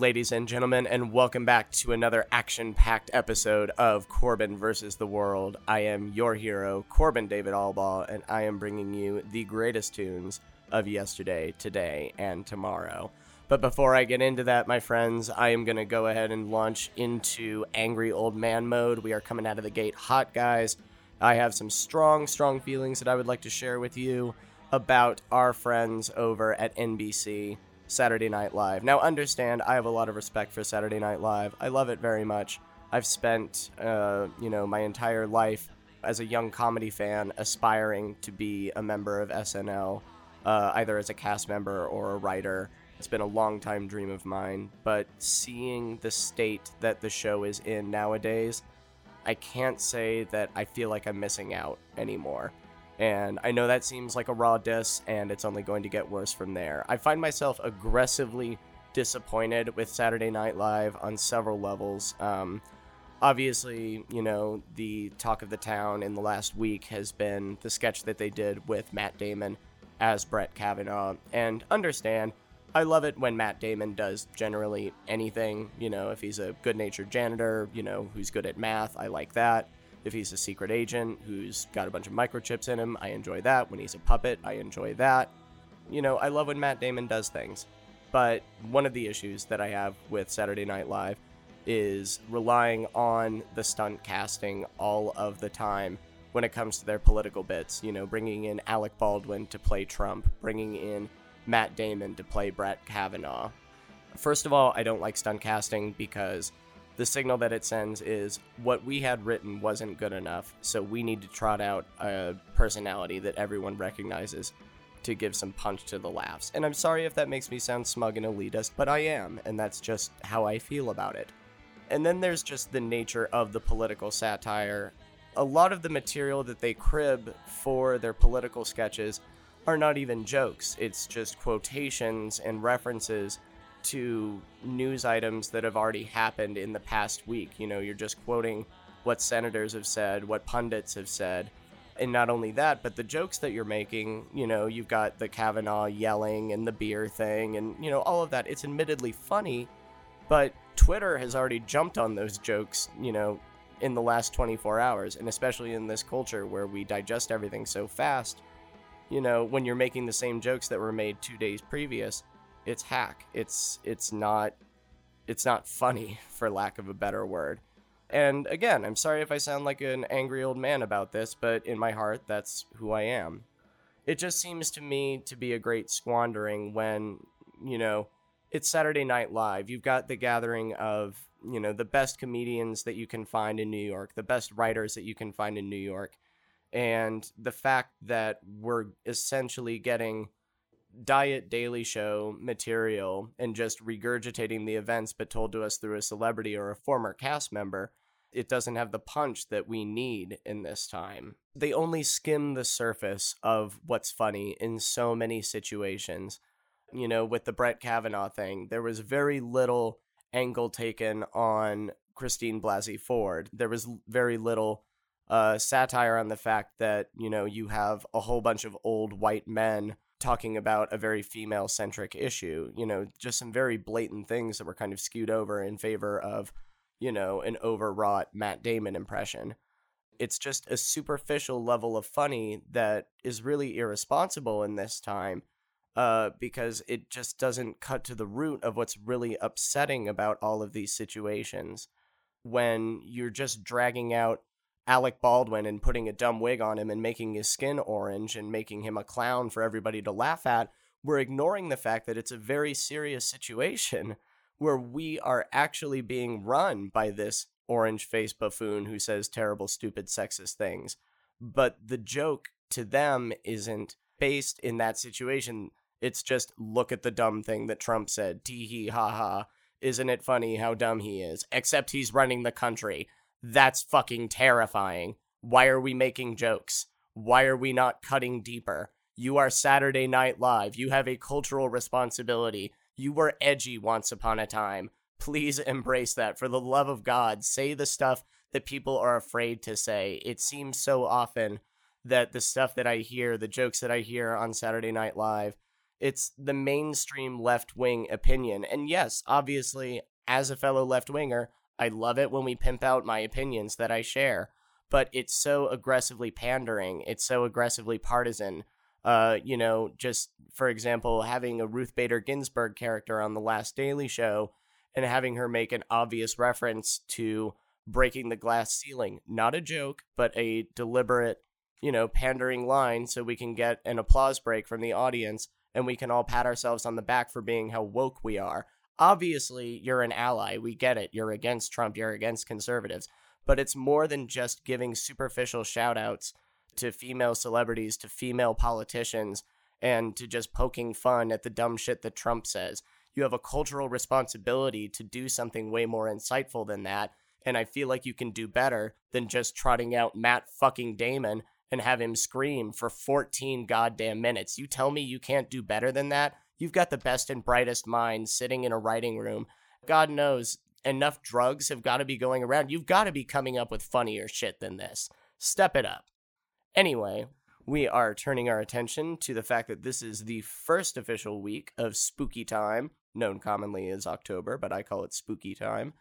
Ladies and gentlemen, and welcome back to another action packed episode of Corbin versus the World. I am your hero, Corbin David Albaugh, and I am bringing you the greatest tunes of yesterday, today, and tomorrow. But before I get into that, my friends, I am going to go ahead and launch into angry old man mode. We are coming out of the gate hot, guys. I have some strong, strong feelings that I would like to share with you about our friends over at NBC. Saturday Night Live. Now, understand, I have a lot of respect for Saturday Night Live. I love it very much. I've spent, uh, you know, my entire life as a young comedy fan aspiring to be a member of SNL, uh, either as a cast member or a writer. It's been a long time dream of mine, but seeing the state that the show is in nowadays, I can't say that I feel like I'm missing out anymore. And I know that seems like a raw diss, and it's only going to get worse from there. I find myself aggressively disappointed with Saturday Night Live on several levels. Um, obviously, you know, the talk of the town in the last week has been the sketch that they did with Matt Damon as Brett Kavanaugh. And understand, I love it when Matt Damon does generally anything. You know, if he's a good natured janitor, you know, who's good at math, I like that. If he's a secret agent who's got a bunch of microchips in him, I enjoy that. When he's a puppet, I enjoy that. You know, I love when Matt Damon does things. But one of the issues that I have with Saturday Night Live is relying on the stunt casting all of the time when it comes to their political bits. You know, bringing in Alec Baldwin to play Trump, bringing in Matt Damon to play Brett Kavanaugh. First of all, I don't like stunt casting because the signal that it sends is what we had written wasn't good enough, so we need to trot out a personality that everyone recognizes to give some punch to the laughs. And I'm sorry if that makes me sound smug and elitist, but I am, and that's just how I feel about it. And then there's just the nature of the political satire. A lot of the material that they crib for their political sketches are not even jokes, it's just quotations and references to news items that have already happened in the past week. You know, you're just quoting what senators have said, what pundits have said. And not only that, but the jokes that you're making, you know, you've got the Kavanaugh yelling and the beer thing and, you know, all of that. It's admittedly funny, but Twitter has already jumped on those jokes, you know, in the last 24 hours. And especially in this culture where we digest everything so fast, you know, when you're making the same jokes that were made two days previous, it's hack. It's it's not it's not funny for lack of a better word. And again, I'm sorry if I sound like an angry old man about this, but in my heart that's who I am. It just seems to me to be a great squandering when, you know, it's Saturday Night Live. You've got the gathering of, you know, the best comedians that you can find in New York, the best writers that you can find in New York. And the fact that we're essentially getting diet daily show material and just regurgitating the events but told to us through a celebrity or a former cast member it doesn't have the punch that we need in this time. They only skim the surface of what's funny in so many situations. You know with the brett kavanaugh thing there was very little angle taken on christine blasey ford. There was very little uh, satire on the fact that you know you have a whole bunch of old white men talking about a very female centric issue. You know, just some very blatant things that were kind of skewed over in favor of, you know, an overwrought Matt Damon impression. It's just a superficial level of funny that is really irresponsible in this time uh, because it just doesn't cut to the root of what's really upsetting about all of these situations. When you're just dragging out Alec Baldwin and putting a dumb wig on him and making his skin orange and making him a clown for everybody to laugh at, we're ignoring the fact that it's a very serious situation where we are actually being run by this orange faced buffoon who says terrible, stupid, sexist things. But the joke to them isn't based in that situation. It's just look at the dumb thing that Trump said, tee hee ha ha. Isn't it funny how dumb he is? Except he's running the country. That's fucking terrifying. Why are we making jokes? Why are we not cutting deeper? You are Saturday Night Live. You have a cultural responsibility. You were edgy once upon a time. Please embrace that. For the love of God, say the stuff that people are afraid to say. It seems so often that the stuff that I hear, the jokes that I hear on Saturday Night Live, it's the mainstream left wing opinion. And yes, obviously, as a fellow left winger, I love it when we pimp out my opinions that I share. But it's so aggressively pandering, it's so aggressively partisan. Uh, you know, just for example, having a Ruth Bader Ginsburg character on the last Daily Show and having her make an obvious reference to breaking the glass ceiling. Not a joke, but a deliberate, you know, pandering line so we can get an applause break from the audience and we can all pat ourselves on the back for being how woke we are. Obviously, you're an ally. We get it. You're against Trump, you're against conservatives. But it's more than just giving superficial shout outs to female celebrities, to female politicians, and to just poking fun at the dumb shit that Trump says. You have a cultural responsibility to do something way more insightful than that. And I feel like you can do better than just trotting out Matt fucking Damon and have him scream for 14 goddamn minutes. You tell me you can't do better than that? You've got the best and brightest minds sitting in a writing room. God knows enough drugs have got to be going around. You've got to be coming up with funnier shit than this. Step it up. Anyway, we are turning our attention to the fact that this is the first official week of spooky time, known commonly as October, but I call it spooky time.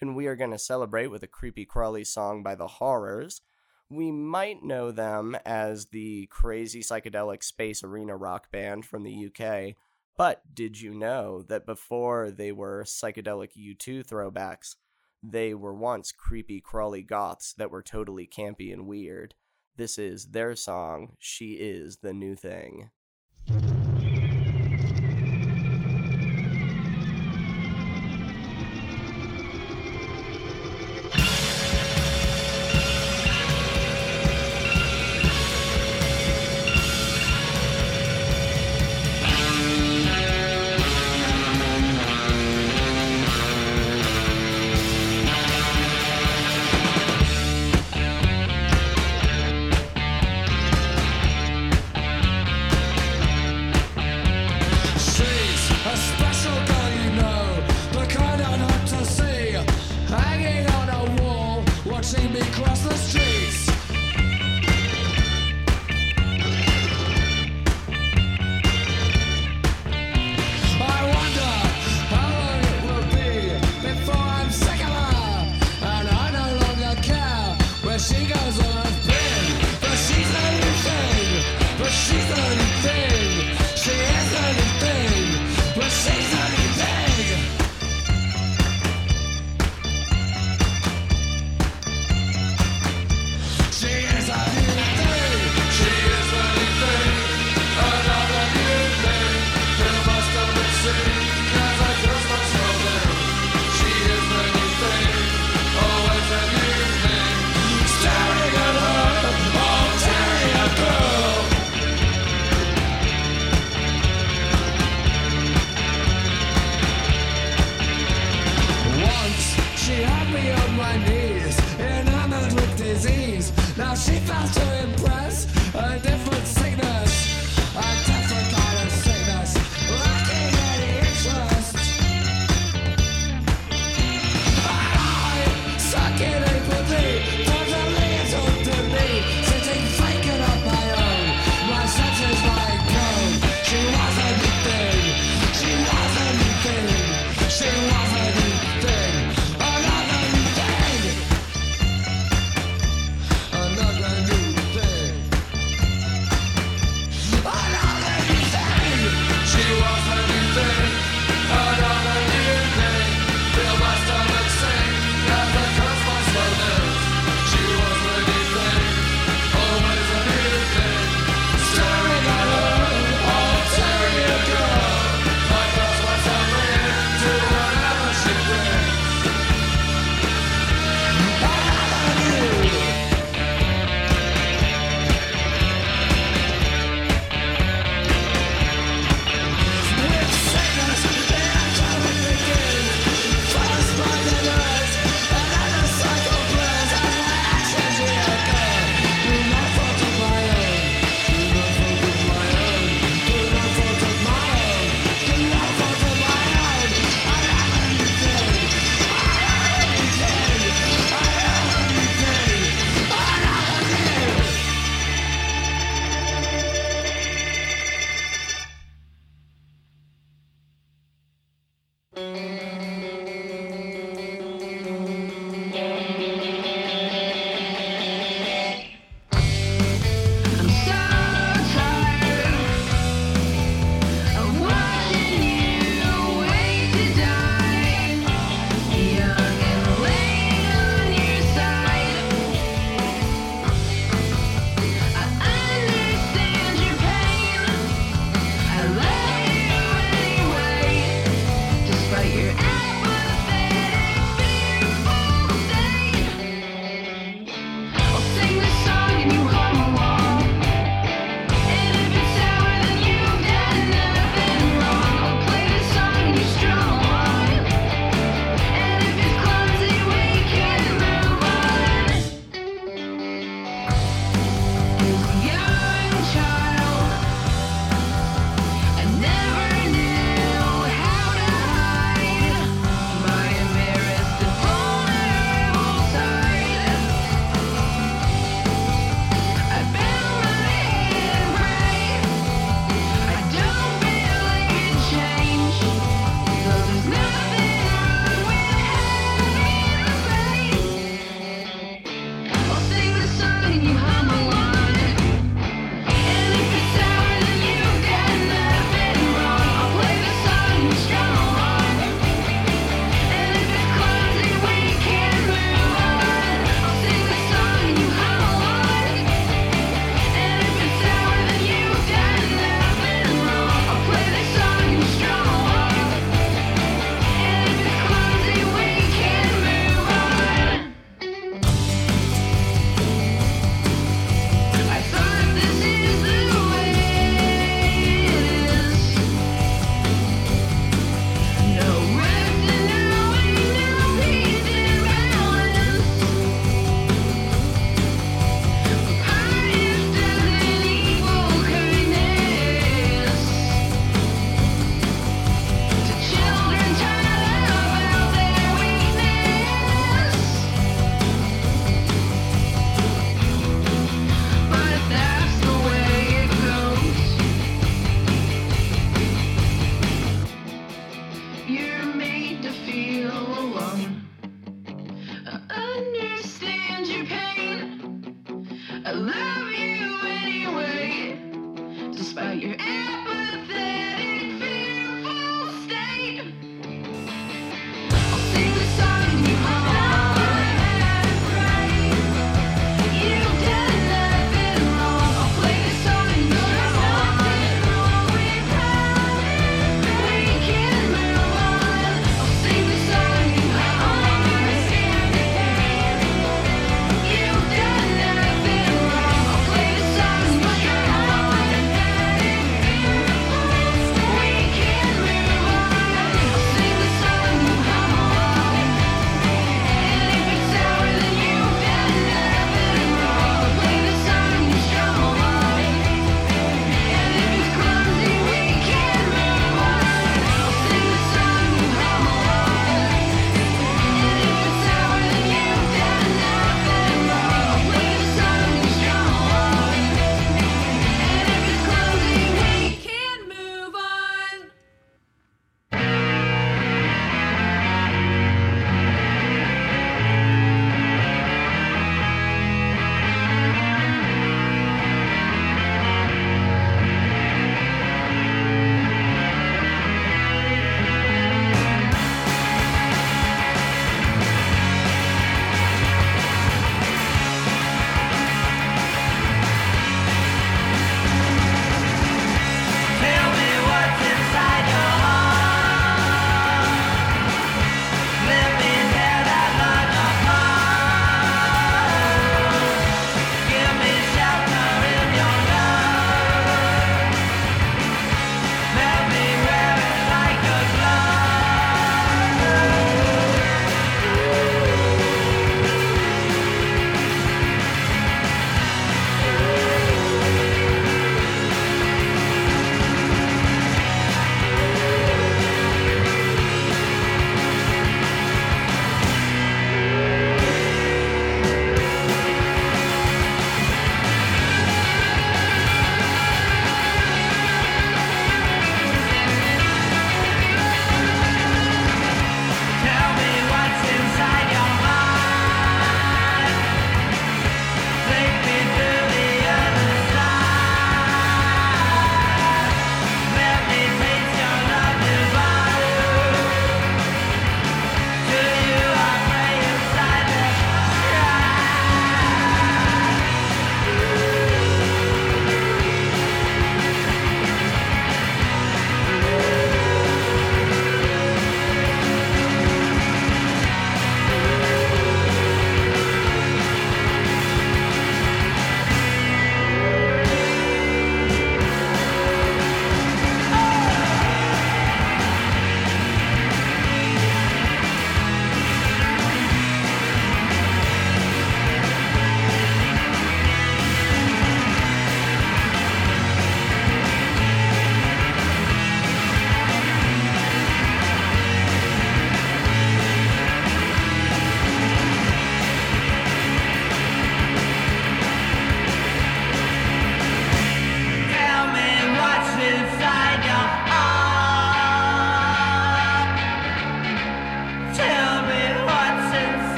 And we are going to celebrate with a creepy crawly song by the Horrors. We might know them as the crazy psychedelic space arena rock band from the UK, but did you know that before they were psychedelic U2 throwbacks, they were once creepy crawly goths that were totally campy and weird? This is their song, She Is the New Thing.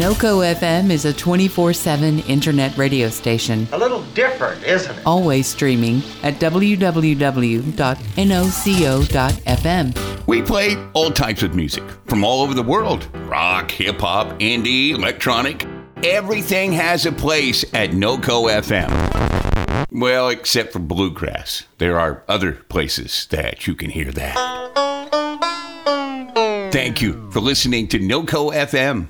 NOCO FM is a 24 7 internet radio station, A little different, isn't it? always streaming at www.noco.fm. We play all types of music from all over the world rock, hip hop, indie, electronic. Everything has a place at NOCO FM. Well, except for bluegrass. There are other places that you can hear that. Thank you for listening to NOCO FM.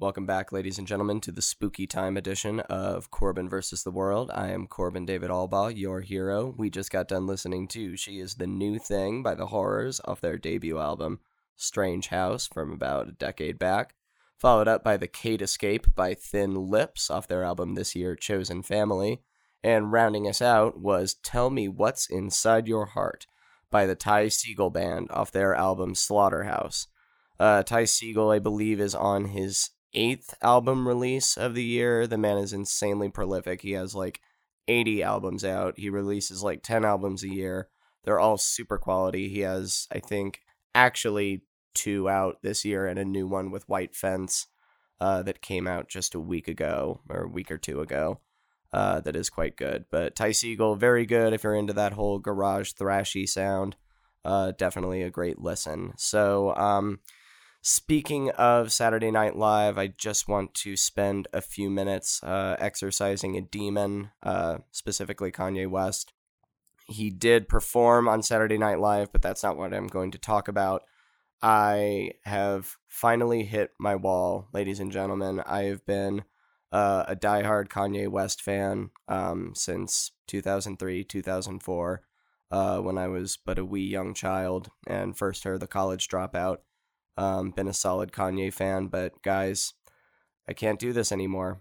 Welcome back, ladies and gentlemen, to the spooky time edition of Corbin versus the World. I am Corbin David Albaugh, your hero. We just got done listening to She is the New Thing by the Horrors off their debut album, Strange House, from about a decade back. Followed up by The Kate Escape by Thin Lips off their album this year, Chosen Family. And rounding us out was Tell Me What's Inside Your Heart by the Ty Segall Band off their album Slaughterhouse. Uh, Ty Segall, I believe, is on his eighth album release of the year. The man is insanely prolific. He has like 80 albums out. He releases like 10 albums a year. They're all super quality. He has, I think, actually two out this year and a new one with White Fence uh, that came out just a week ago or a week or two ago. Uh, that is quite good. But Ty Segall, very good if you're into that whole garage thrashy sound. Uh, definitely a great listen. So, um, Speaking of Saturday Night Live, I just want to spend a few minutes uh, exercising a demon, uh, specifically Kanye West. He did perform on Saturday Night Live, but that's not what I'm going to talk about. I have finally hit my wall, ladies and gentlemen. I have been uh, a diehard Kanye West fan um, since 2003, 2004, uh, when I was but a wee young child and first heard The College Dropout. Um, been a solid Kanye fan, but guys, I can't do this anymore.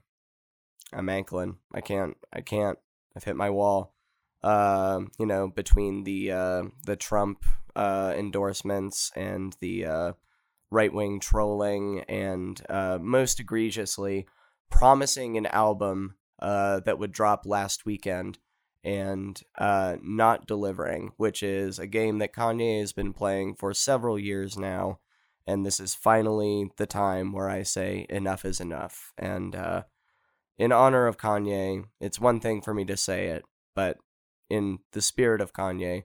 I'm ankling. I can't. I can't. I've hit my wall. Uh, you know, between the uh, the Trump uh, endorsements and the uh, right wing trolling, and uh, most egregiously, promising an album uh, that would drop last weekend and not delivering, which is a game that Kanye has been playing for several years now and this is finally the time where I say enough is enough. And uh, in honor of Kanye, it's one thing for me to say it, but in the spirit of Kanye,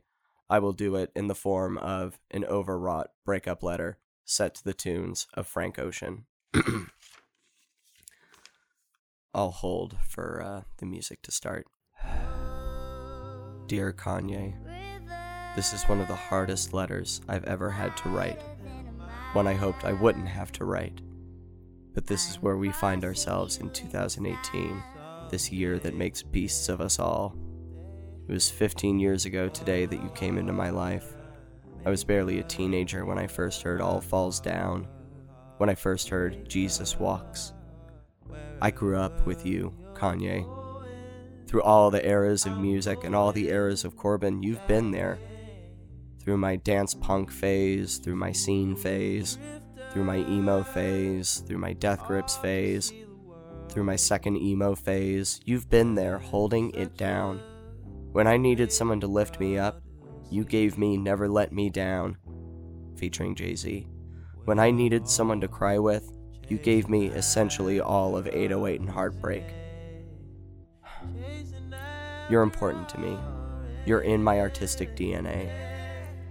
I will do it in the form of an overwrought breakup letter set to the tunes of Frank Ocean. I'll hold for uh, the music to start. Dear Kanye, this is one of the hardest letters I've ever had to write one I hoped I wouldn't have to write. But this is where we find ourselves in 2018, this year that makes beasts of us all. It was 15 years ago today that you came into my life. I was barely a teenager when I first heard All Falls Down, when I first heard Jesus Walks. I grew up with you, Kanye. Through all the eras of music and all the eras of Corbin, you've been there through my dance punk phase, through my scene phase, through my emo phase, through my death grips phase, through my second emo phase. You've been there holding it down. When I needed someone to lift me up, you gave me Never Let Me Down, featuring Jay Z. When I needed someone to cry with, you gave me essentially all of 808 and Heartbreak. You're important to me. You're in my artistic DNA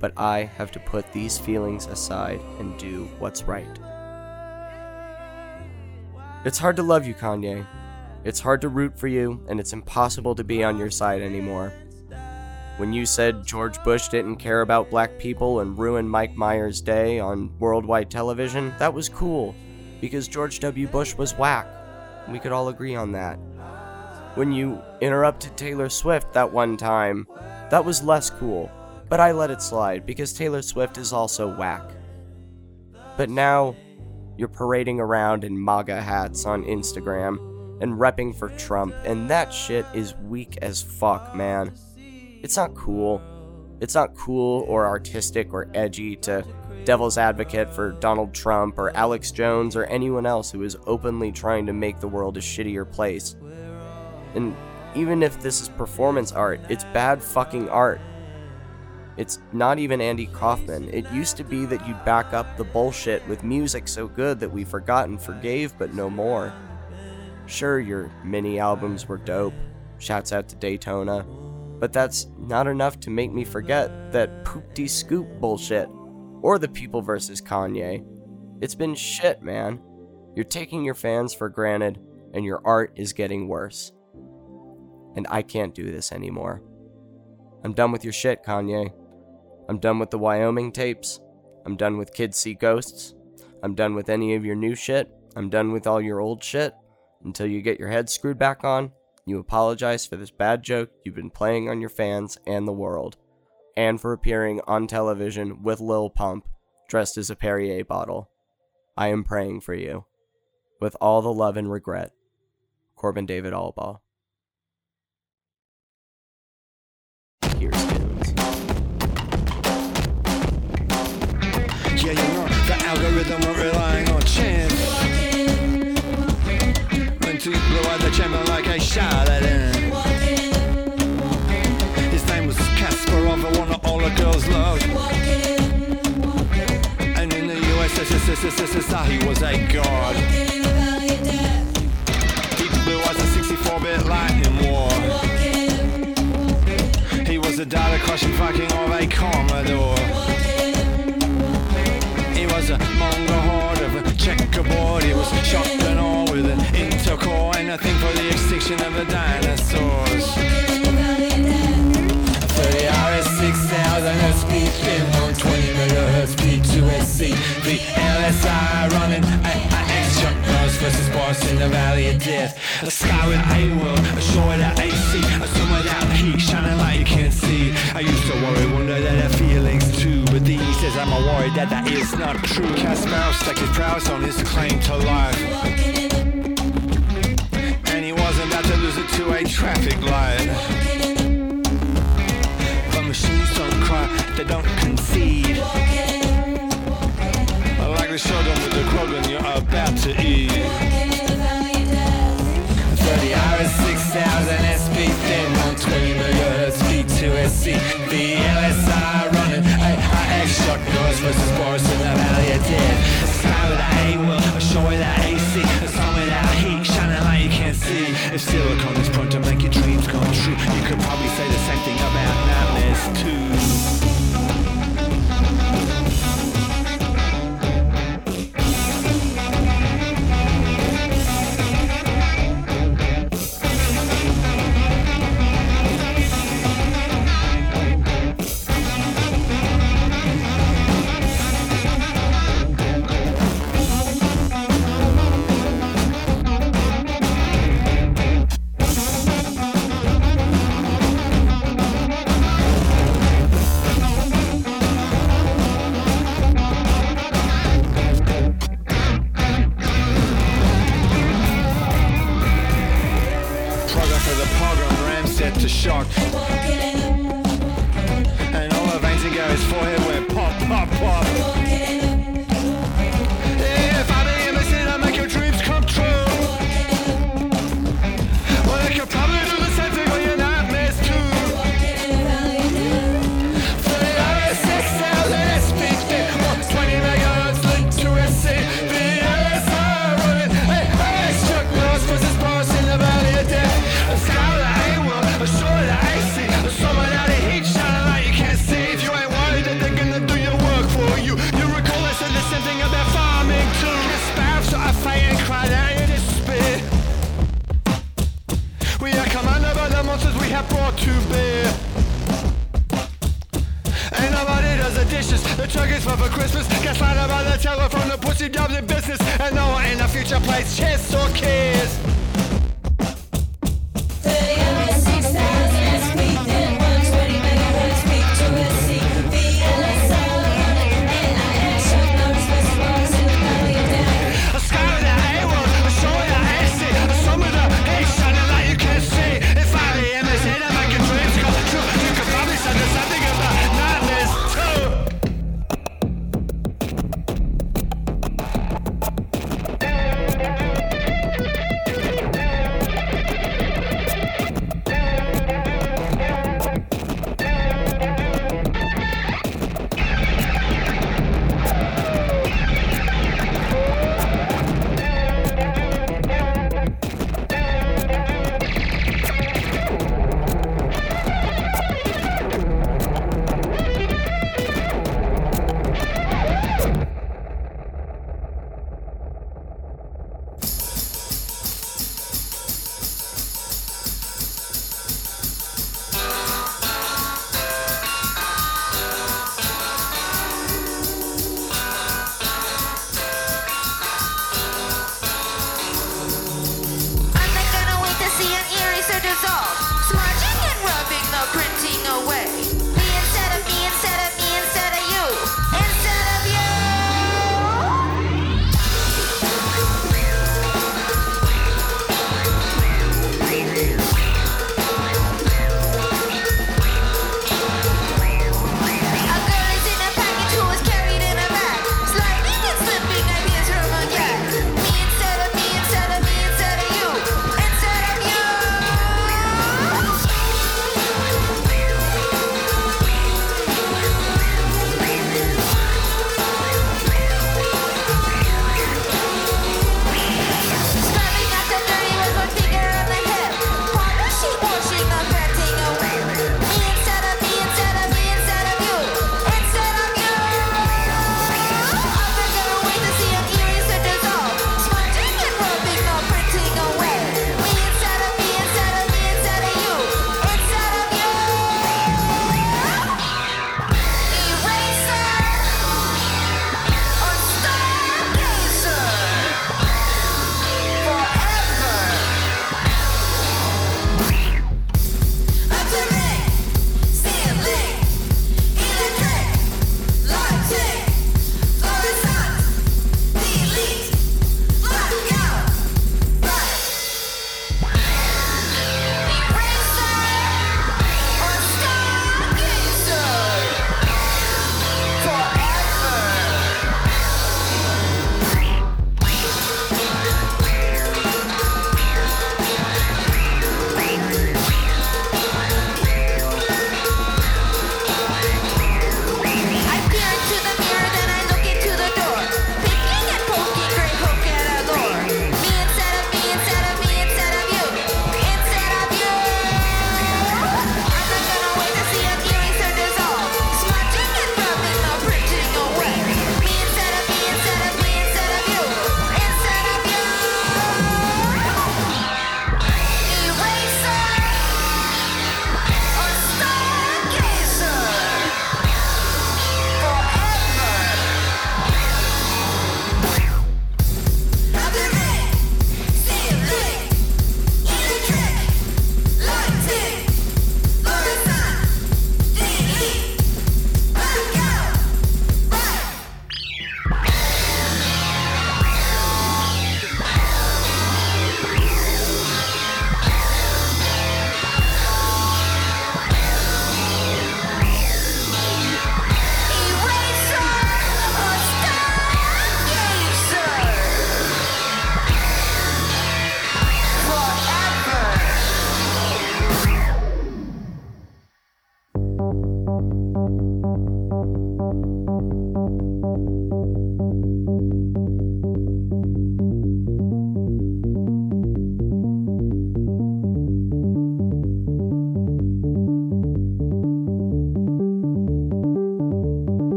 but I have to put these feelings aside and do what's right. It's hard to love you, Kanye. It's hard to root for you, and it's impossible to be on your side anymore. When you said George Bush didn't care about black people and ruined Mike Myers' day on worldwide television, that was cool, because George W. Bush was whack. We could all agree on that. When you interrupted Taylor Swift that one time, that was less cool but I let it slide because Taylor Swift is also whack. But now, you're parading around in MAGA hats on Instagram and repping for Trump, and that shit is weak as fuck, man. It's not cool. It's not cool or artistic or edgy to devil's advocate for Donald Trump or Alex Jones or anyone else who is openly trying to make the world a shittier place. And even if this is performance art, it's bad fucking art. It's not even Andy Kaufman. It used to be that you'd back up the bullshit with music so good that we forgot and forgave, but no more. Sure, your mini albums were dope. Shouts out to Daytona. But that's not enough to make me forget that poopty scoop bullshit. Or the People versus Kanye. It's been shit, man. You're taking your fans for granted, and your art is getting worse. And I can't do this anymore. I'm done with your shit, Kanye. I'm done with the Wyoming tapes. I'm done with Kids See Ghosts. I'm done with any of your new shit. I'm done with all your old shit. Until you get your head screwed back on, you apologize for this bad joke you've been playing on your fans and the world, and for appearing on television with Lil Pump dressed as a Perrier bottle. I am praying for you. With all the love and regret, Corbin David Albaugh. Here's tunes. Yeah, you know, the algorithm we're relying on chance. When two blew out the chamber like a charlatan. His name was Kasparov, the one that all the girls loved. And in the USSR, he was a god. He blew out the 64-bit lightning war. He was the data crushing fucking of a Commodore. Was a Mongol horde of a checkerboard. He was shocked and all with an intercore and a thing for the extinction of the dinosaurs. 30 RS 6000 SP thin 120 megahertz P2SC. The LSI running AIX Chuck Norris versus Boris in the Valley of Death. A sky with A world, a shore without AC, a sun without heat, shining like you can't see. I used to worry, wonder that I feelings these days I'm a worried that that is not true. Kasparov stuck his prowess on his claim to life. And he wasn't about to lose it to a traffic light. But machines don't cry, they don't concede. I like the shogun with the Krogan you're about to eat. 30 hours, 6000 SP, thin 120 megahertz, P2SC. The noise versus Boris in the Valley of Death. A sky with a world, a shore without AC, a sun without heat, shining like you can't see. If silicon is prone to make your dreams come true, you could probably say the same thing about nightmares too.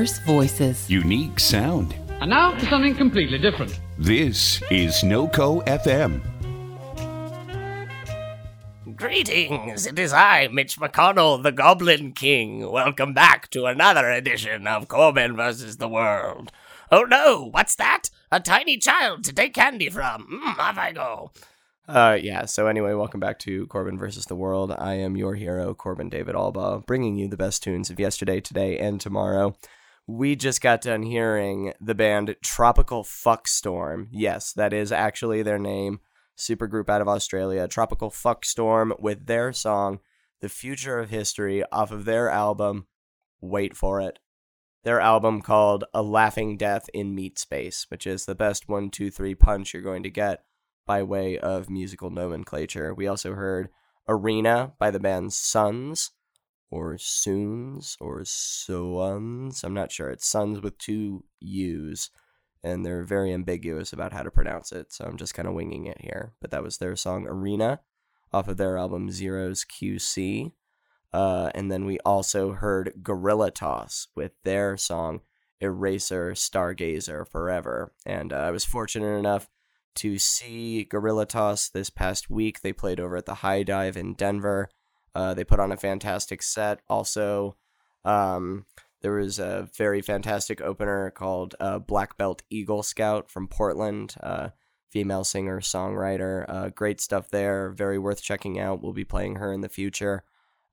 Diverse voices. Unique sound. And now for something completely different. This is NoCo FM. Greetings, it is I, Mitch McConnell, the Goblin King. Welcome back to another edition of Corbin versus the World. Oh no, what's that? A tiny child to take candy from. Mm, off I go. Uh, yeah, so anyway, welcome back to Corbin versus the World. I am your hero, Corbin David Alba, bringing you the best tunes of yesterday, today, and tomorrow. We just got done hearing the band Tropical Fuckstorm. Yes, that is actually their name supergroup out of Australia, Tropical Fuckstorm, with their song The Future of History off of their album, wait for it, their album called A Laughing Death in Meat Space, which is the best one, two, three punch you're going to get by way of musical nomenclature. We also heard Arena by the band Suuns, or Soons, or Soons. I'm not sure. It's Suuns with two U's and they're very ambiguous about how to pronounce it, so I'm just kind of winging it here. But that was their song Arena off of their album Zeroes QC. Uh, and then we also heard Guerilla Toss with their song Eraser Stargazer Forever. And uh, I was fortunate enough to see Guerilla Toss this past week. They played over at the Hi-Dive in Denver. Uh, they put on a fantastic set. Also, um, there was a very fantastic opener called uh, Black Belt Eagle Scout from Portland, uh, female singer songwriter. Uh, great stuff there. Very worth checking out. We'll be playing her in the future.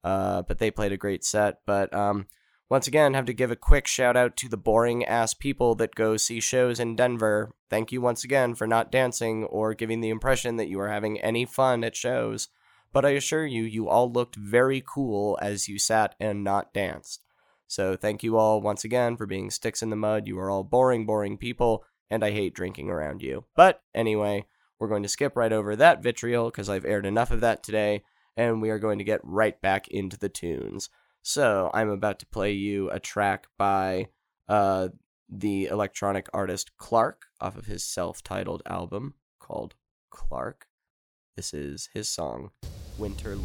Uh, but they played a great set. But um, once again, have to give a quick shout out to the boring ass people that go see shows in Denver. Thank you once again for not dancing or giving the impression that you are having any fun at shows. But I assure you, you all looked very cool as you sat and not danced. So thank you all once again for being sticks in the mud. You are all boring, boring people, and I hate drinking around you. But anyway, we're going to skip right over that vitriol because I've aired enough of that today, and we are going to get right back into the tunes. So I'm about to play you a track by uh, the electronic artist Clark off of his self-titled album called Clark. This is his song, Winter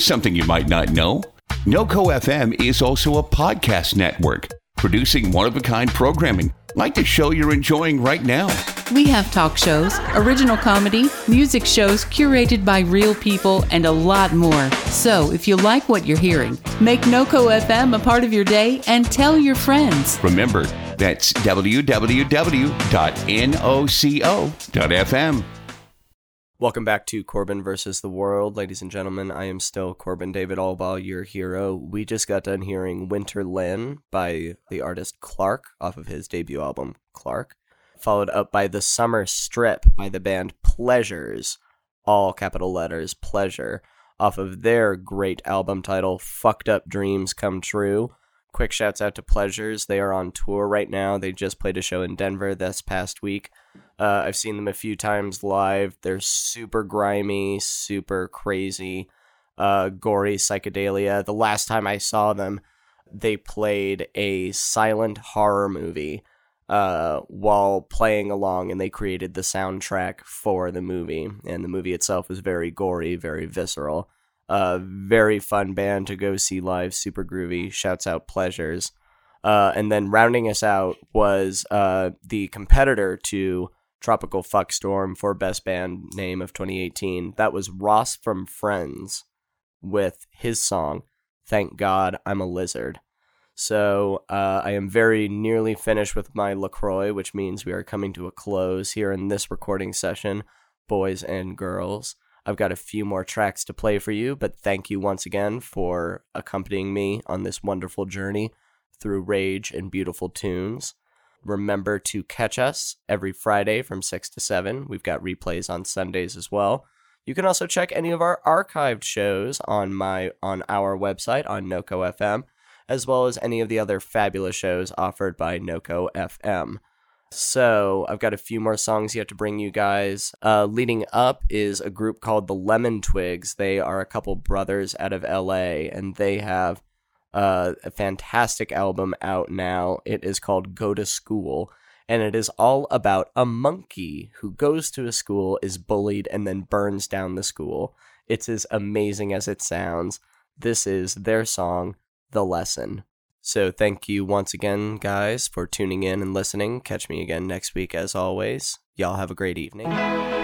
Here's something you might not know NoCo FM is also a podcast network, producing one of a kind programming like the show you're enjoying right now. We have talk shows, original comedy, music shows curated by real people, and a lot more. So, if you like what you're hearing, make NoCo FM a part of your day and tell your friends. Remember, that's www.noco.fm. Welcome back to Corbin versus the World, ladies and gentlemen. I am still Corbin David Allball, your hero. We just got done hearing Winter Linn by the artist Clark off of his debut album, Clark, followed up by The Summer Strip by the band Pleasures, all capital letters, Pleasure, off of their great album title, Fucked Up Dreams Come True. Quick shouts out to Pleasures. They are on tour right now. They just played a show in Denver this past week. Uh, I've seen them a few times live. They're super grimy, super crazy, uh, gory psychedelia. The last time I saw them, they played a silent horror movie uh, while playing along, and they created the soundtrack for the movie. And the movie itself was very gory, very visceral. Uh, very fun band to go see live, super groovy. Shouts out Pleasures. Uh, and then rounding us out was uh, the competitor to Tropical Fuckstorm for Best Band Name of 2018. That was Ross from Friends with his song, Thank God I'm a Lizard. So uh, I am very nearly finished with my LaCroix, which means we are coming to a close here in this recording session, boys and girls. I've got a few more tracks to play for you, but thank you once again for accompanying me on this wonderful journey through rage and beautiful tunes. Remember to catch us every Friday from 6 to 7. We've got replays on Sundays as well. You can also check any of our archived shows on my on our website on Noco FM, as well as any of the other fabulous shows offered by Noco FM. So I've got a few more songs yet to bring you guys. Uh, leading up is a group called the Lemon Twigs. They are a couple brothers out of LA, and they have uh, a fantastic album out now. It is called Go to School, and it is all about a monkey who goes to a school, is bullied, and then burns down the school. It's as amazing as it sounds. This is their song, The Lesson. So, thank you once again, guys, for tuning in and listening. Catch me again next week, as always. Y'all have a great evening.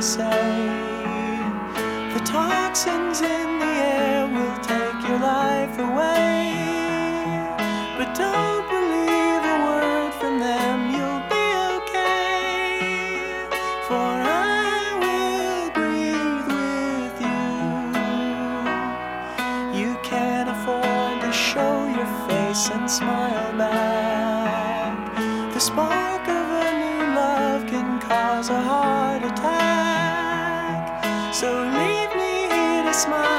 say. The toxins in the air will take your life away. But don't believe a word from them, you'll be okay. For I will breathe with you. You can't afford to show your face and smile back. The spark of a new love can cause a heart. smile.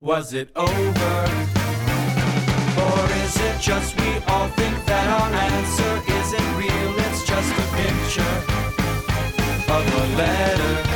Was it over? Or is it just we all think that our answer isn't real? It's just a picture of a letter.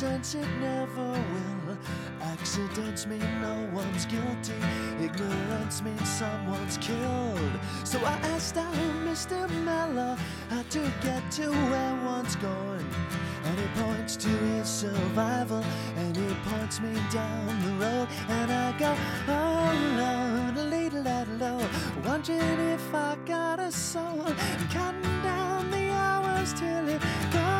sense it never will. Accidents mean no one's guilty, ignorance means someone's killed. So I asked out Mr. Mellor how to get to where one's going. And he points to his survival, and he points me down the road, and I go, oh, no, little at low, wondering if I got a soul, counting down the hours till it goes.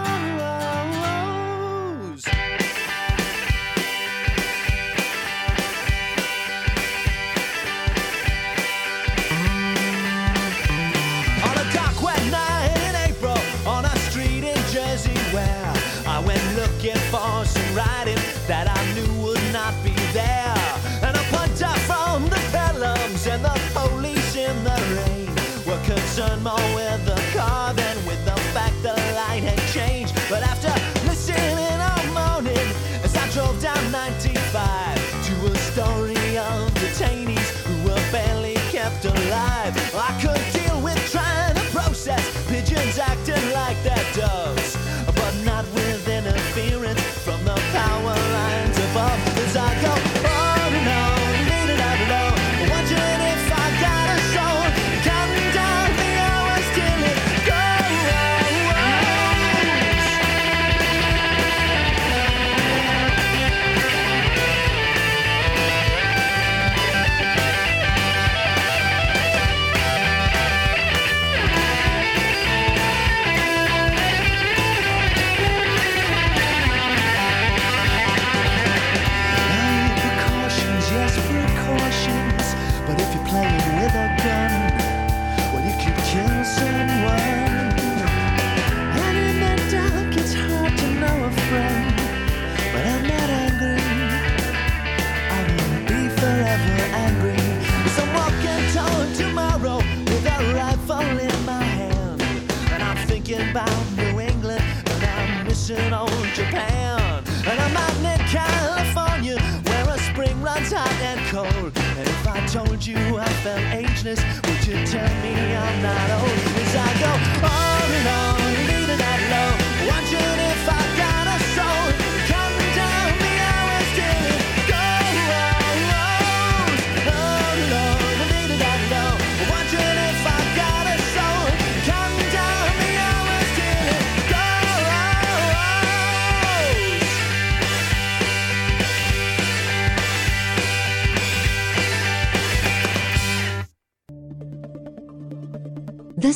Cold. And if I told you I felt ageless, would you tell me I'm not old? As I go on and on,